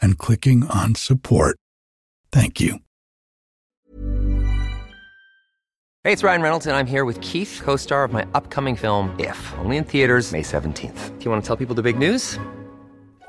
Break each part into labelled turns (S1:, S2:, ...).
S1: and clicking on support. Thank you.
S2: Hey, it's Ryan Reynolds, and I'm here with Keith, co star of my upcoming film, If, only in theaters, May 17th. Do you want to tell people the big news?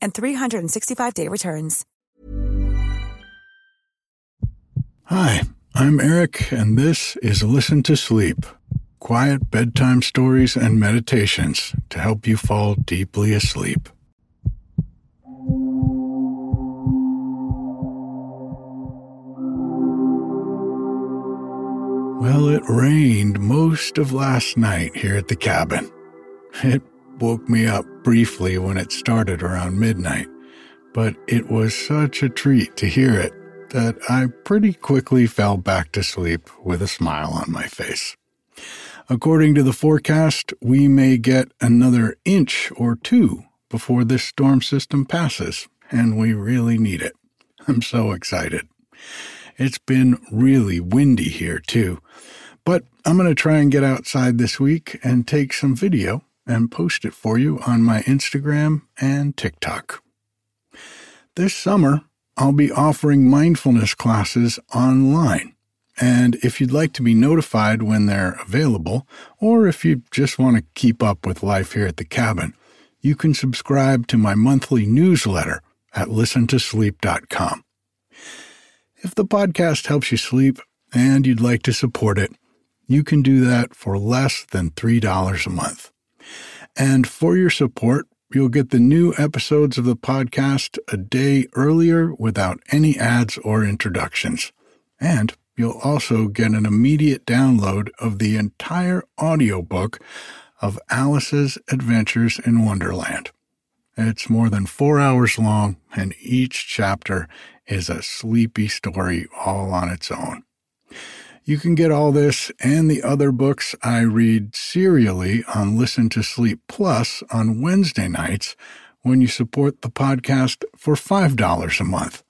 S3: and 365-day returns.
S1: Hi, I'm Erik, and this is Listen to Sleep quiet bedtime stories and meditations to help you fall deeply asleep. Well, it rained most of last night here at the cabin. It woke me up briefly when it started around midnight, but it was such a treat to hear it that I pretty quickly fell back to sleep with a smile on my face. According to the forecast, we may get another inch or two before this storm system passes, and we really need it. I'm so excited. It's been really windy here, too. But I'm going to try and get outside this week and take some video and post it for you on my Instagram and TikTok. This summer, I'll be offering mindfulness classes online. And if you'd like to be notified when they're available, or if you just want to keep up with life here at the cabin, you can subscribe to my monthly newsletter at listentosleep.com. If the podcast helps you sleep and you'd like to support it, you can do that for less than $3 a month. And for your support, you'll get the new episodes of the podcast a day earlier without any ads or introductions. And you'll also get an immediate download of the entire audiobook of Alice's Adventures in Wonderland. It's more than four hours long, and each chapter is a sleepy story all on its own. You can get all this and the other books I read serially on Listen to Sleep Plus on Wednesday nights when you support the podcast for $5 a month.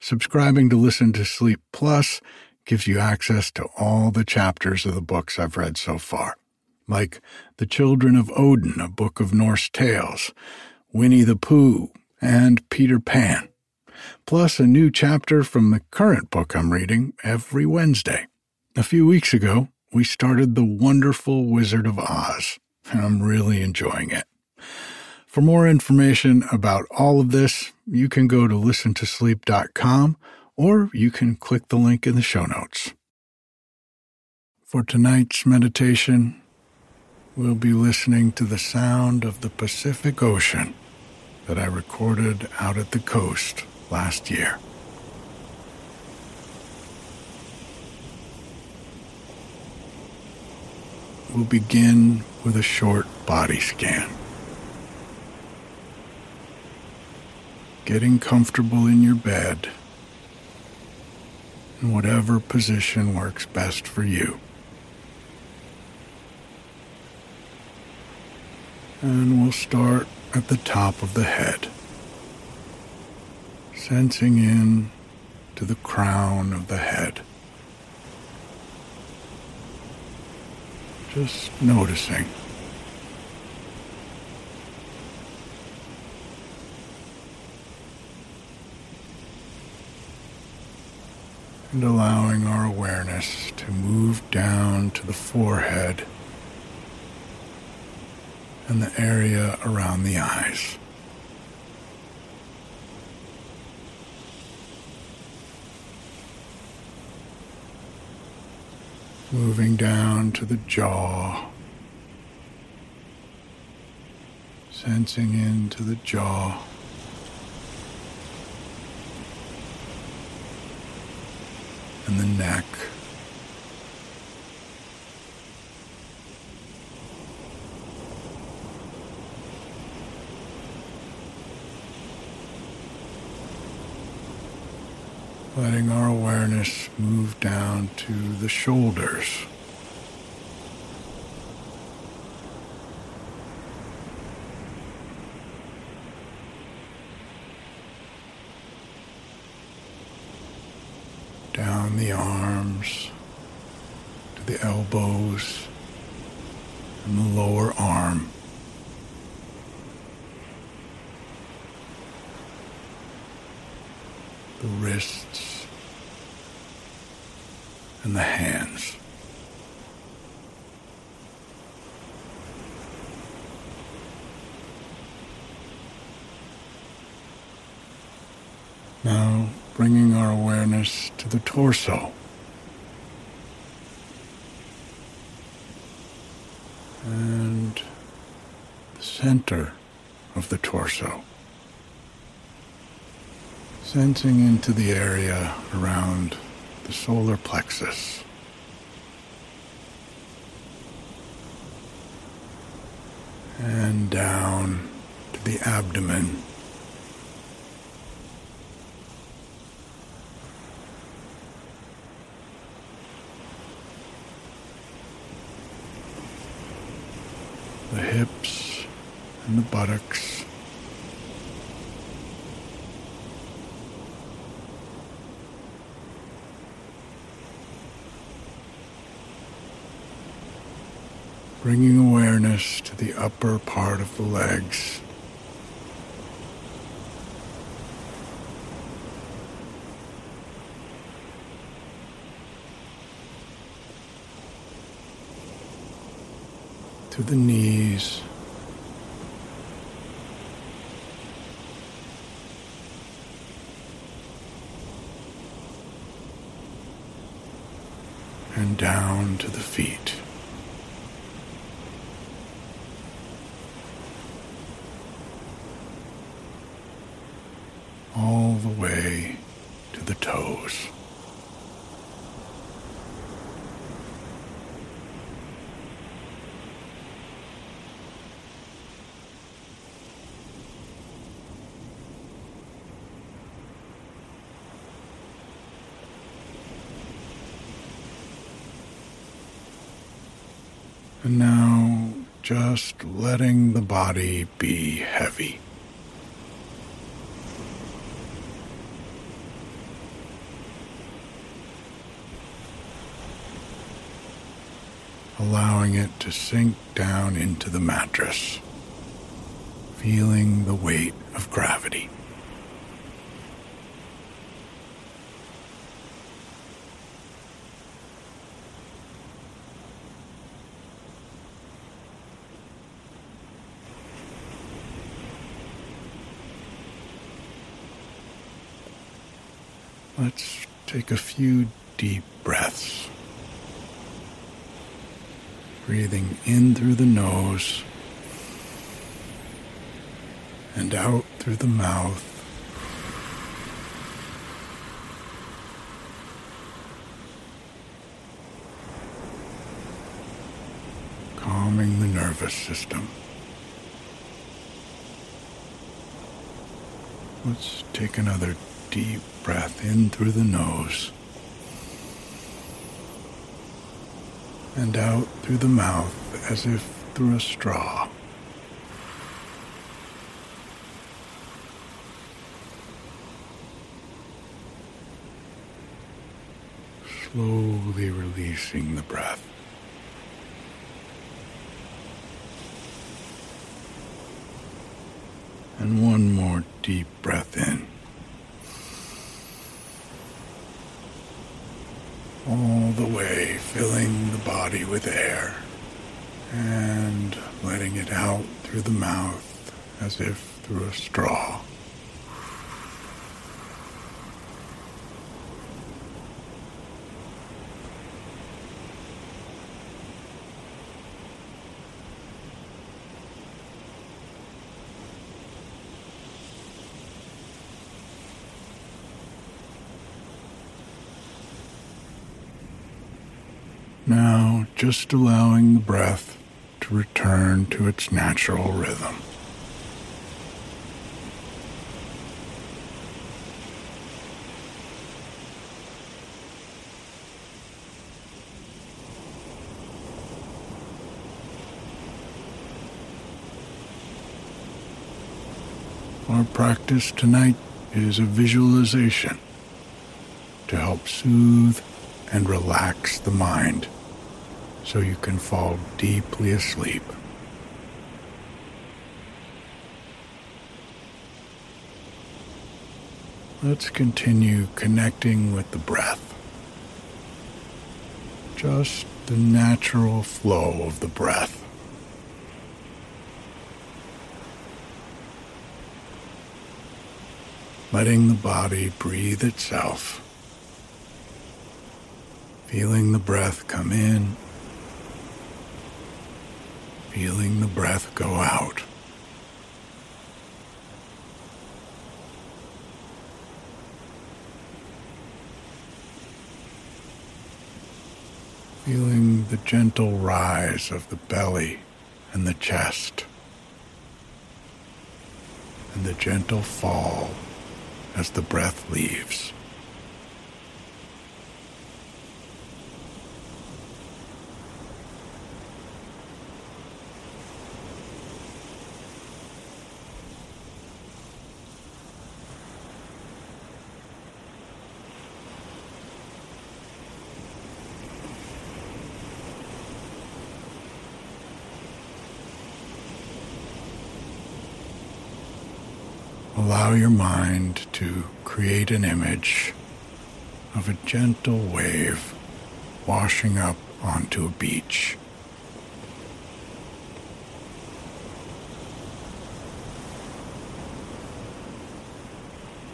S1: Subscribing to Listen to Sleep Plus gives you access to all the chapters of the books I've read so far, like The Children of Odin, a book of Norse tales, Winnie the Pooh, and Peter Pan plus a new chapter from the current book I'm reading every Wednesday. A few weeks ago, we started The Wonderful Wizard of Oz, and I'm really enjoying it. For more information about all of this, you can go to listentosleep.com or you can click the link in the show notes. For tonight's meditation, we'll be listening to the sound of the Pacific Ocean that I recorded out at the coast last year. We'll begin with a short body scan. Getting comfortable in your bed in whatever position works best for you. And we'll start at the top of the head, sensing in to the crown of the head. Just noticing. And allowing our awareness to move down to the forehead and the area around the eyes. Moving down to the jaw, sensing into the jaw. And the neck. Letting our awareness move down to the shoulders. Down the arms to the elbows and the lower arm. The wrists, and the hands. Now bringing our awareness to the torso. And the center of the torso sensing into the area around the solar plexus. And down to the abdomen. The hips and the buttocks. Bringing awareness to the upper part of the legs. To the knees. And down to the feet. All the way to the toes. And now just letting the body be heavy. Allowing it to sink down into the mattress, feeling the weight of gravity. Let's take a few deep breaths breathing in through the nose and out through the mouth. calming the nervous system. Let's take another deep breath in through the nose and out through the mouth as if through a straw. Slowly releasing the breath. And one more deep breath in. All the way, filling body with air and letting it out through the mouth as if through a straw. Now, just allowing the breath to return to its natural rhythm. Our practice tonight is a visualization to help soothe and relax the mind so you can fall deeply asleep. Let's continue connecting with the breath. Just the natural flow of the breath. Letting the body breathe itself. Feeling the breath come in feeling the breath go out. Feeling the gentle rise of the belly and the chest, and the gentle fall as the breath leaves. Allow your mind to create an image of a gentle wave washing up onto a beach.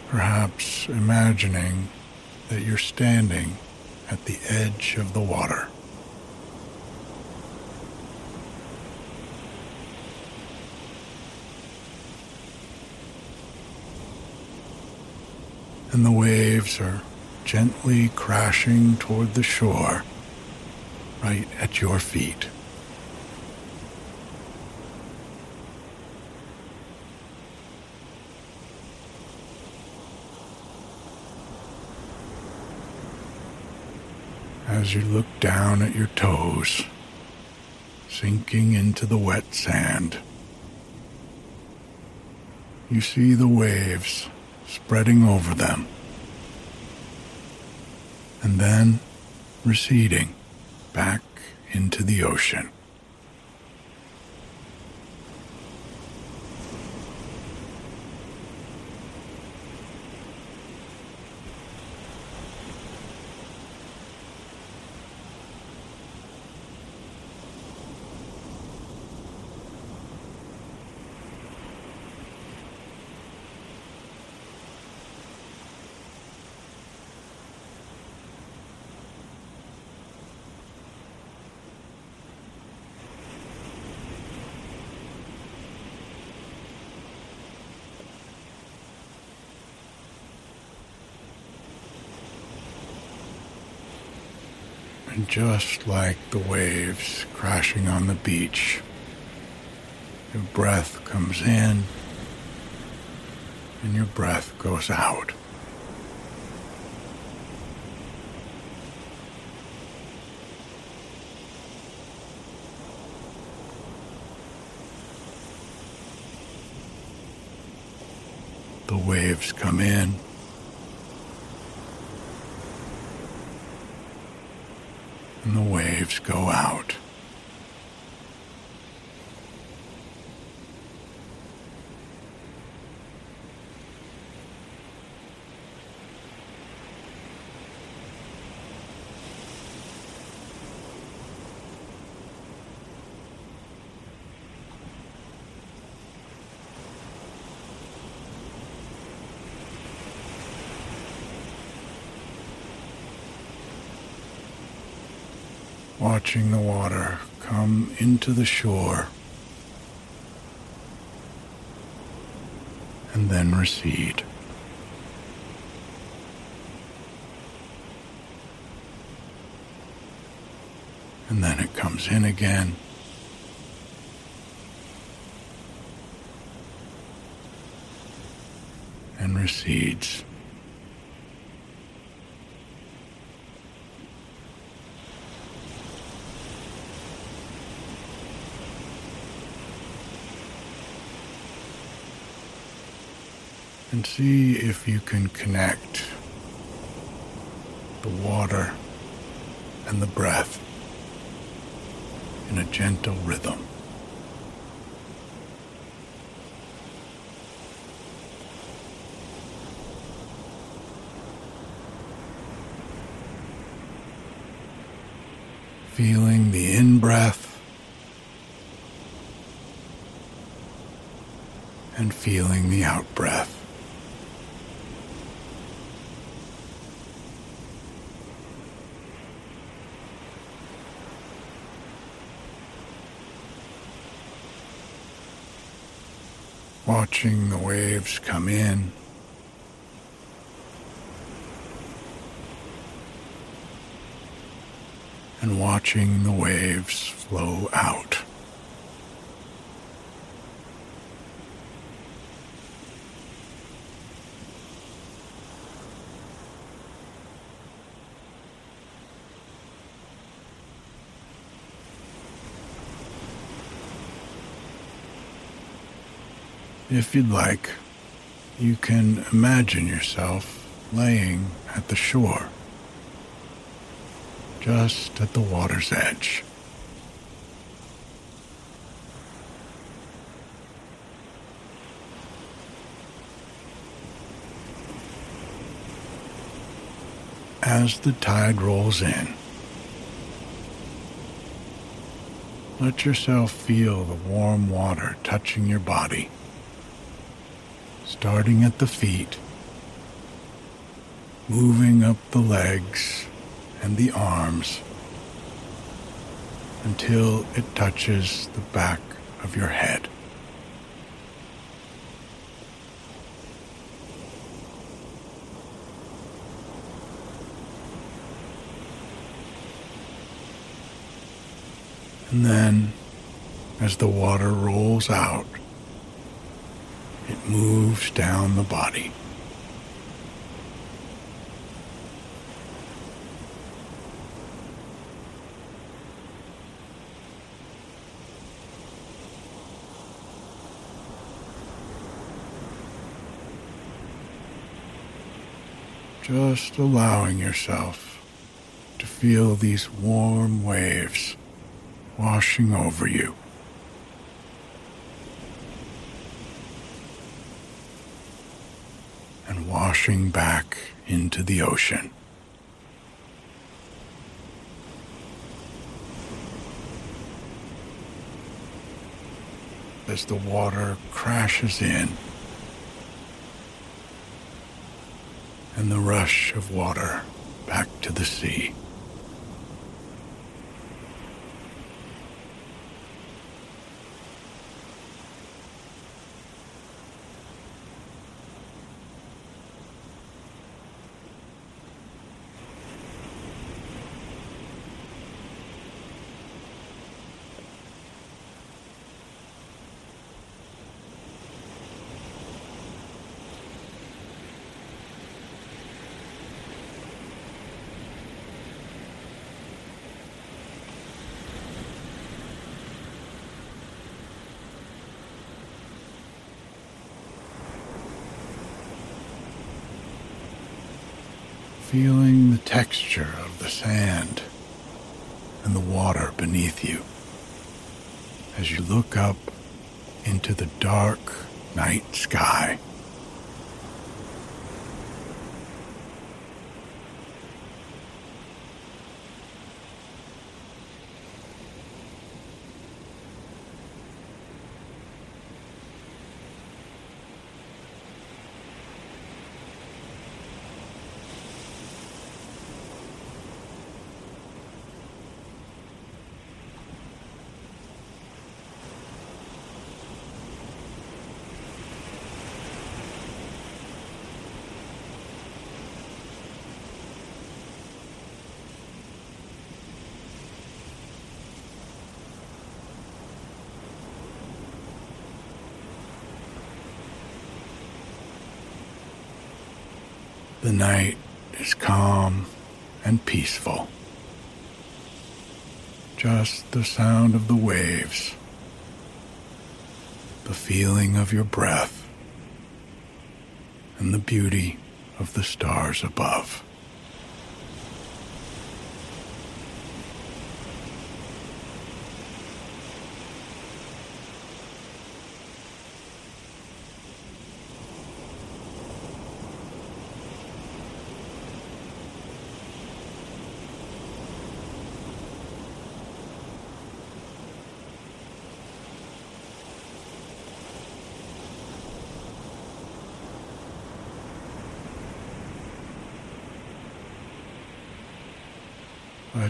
S1: Perhaps imagining that you're standing at the edge of the water. And the waves are gently crashing toward the shore right at your feet. As you look down at your toes, sinking into the wet sand, you see the waves spreading over them, and then receding back into the ocean. And just like the waves crashing on the beach, your breath comes in and your breath goes out. The waves come in. And the waves go out. Watching the water come into the shore and then recede. And then it comes in again. And recedes. And see if you can connect the water and the breath in a gentle rhythm. Feeling the in breath and feeling the out breath. Watching the waves come in. And watching the waves flow out. If you'd like, you can imagine yourself laying at the shore, just at the water's edge. As the tide rolls in, let yourself feel the warm water touching your body starting at the feet, moving up the legs and the arms until it touches the back of your head. And then, as the water rolls out, moves down the body. Just allowing yourself to feel these warm waves washing over you. Back into the ocean. As the water crashes in and the rush of water back to the sea. Feeling the texture of the sand and the water beneath you as you look up into the dark night sky. The night is calm and peaceful. Just the sound of the waves, the feeling of your breath, and the beauty of the stars above.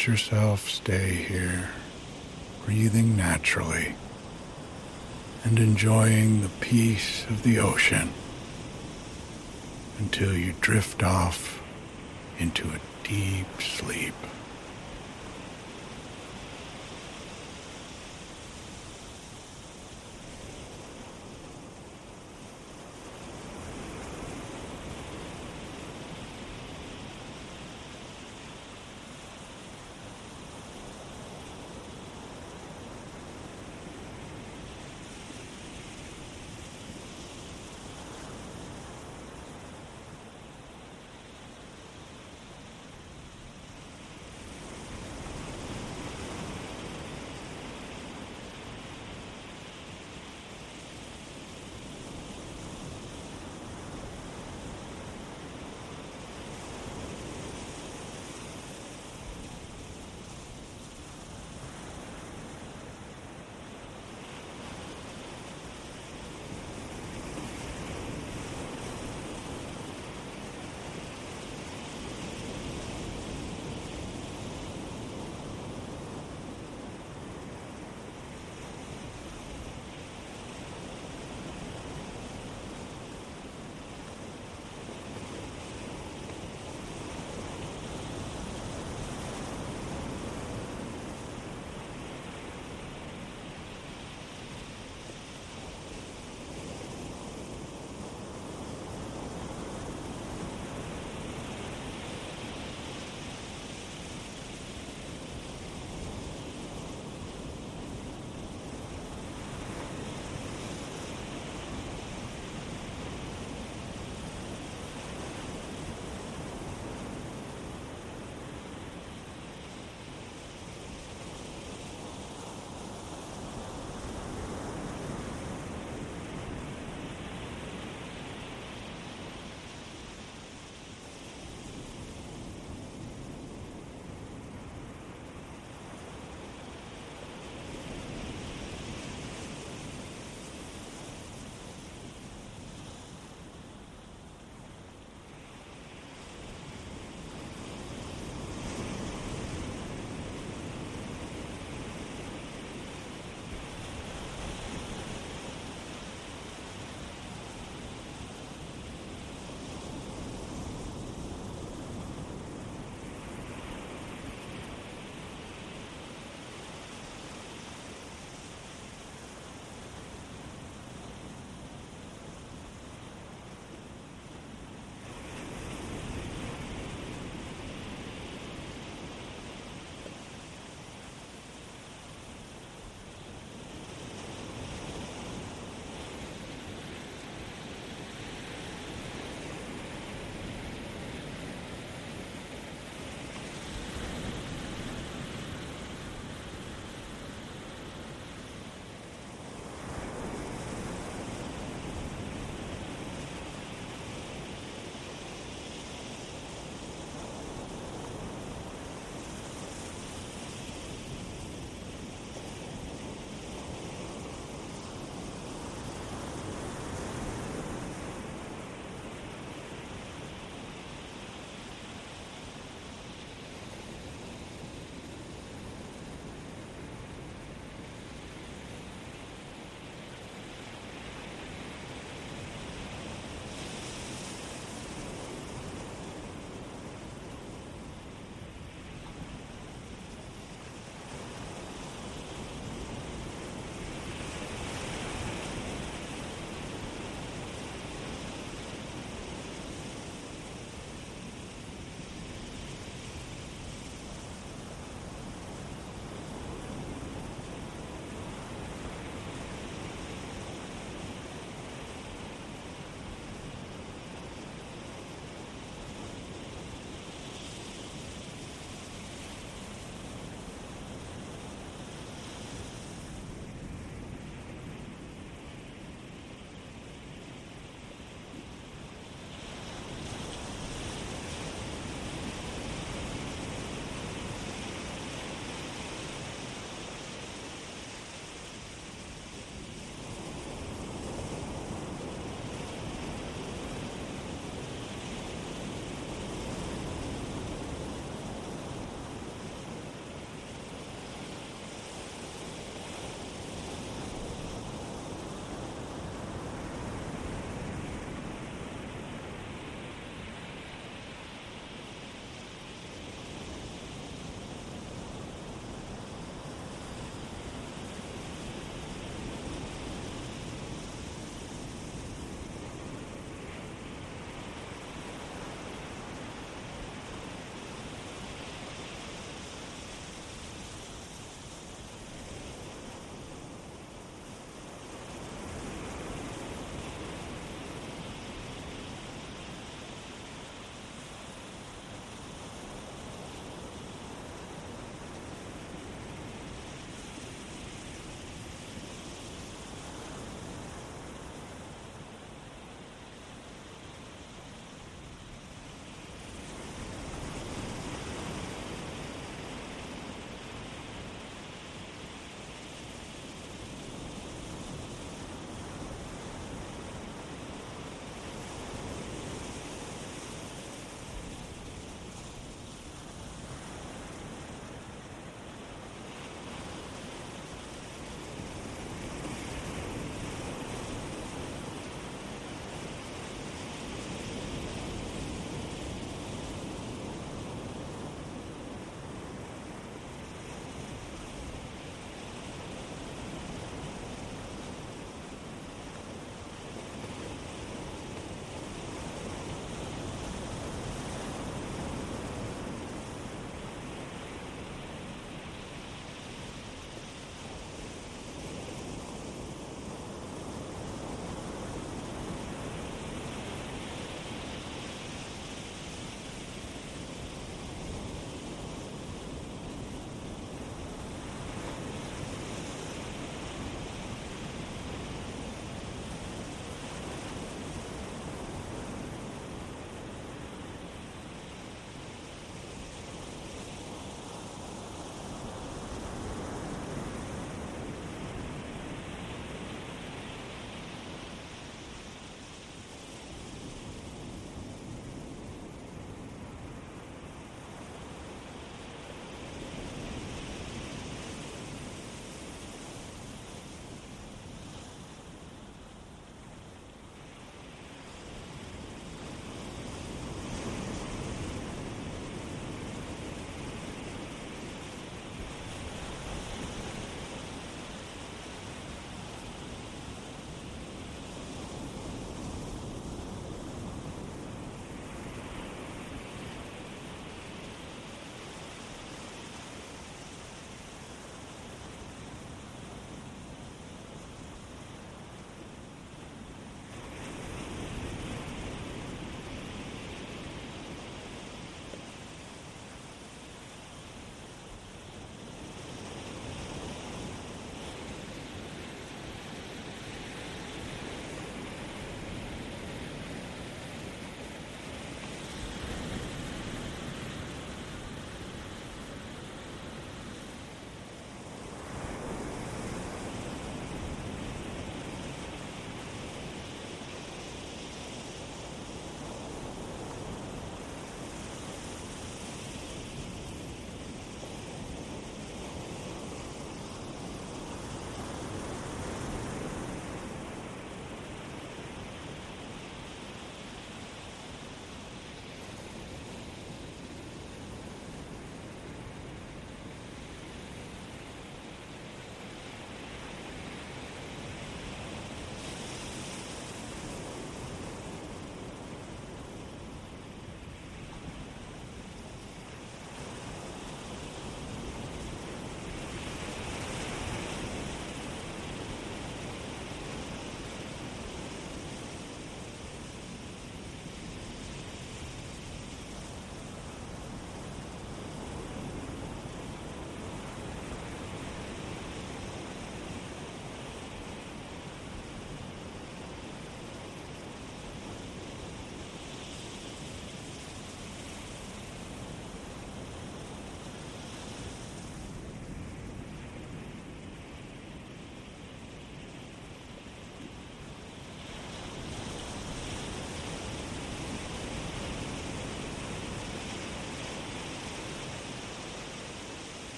S1: Let yourself stay here, breathing naturally and enjoying the peace of the ocean until you drift off into a deep sleep.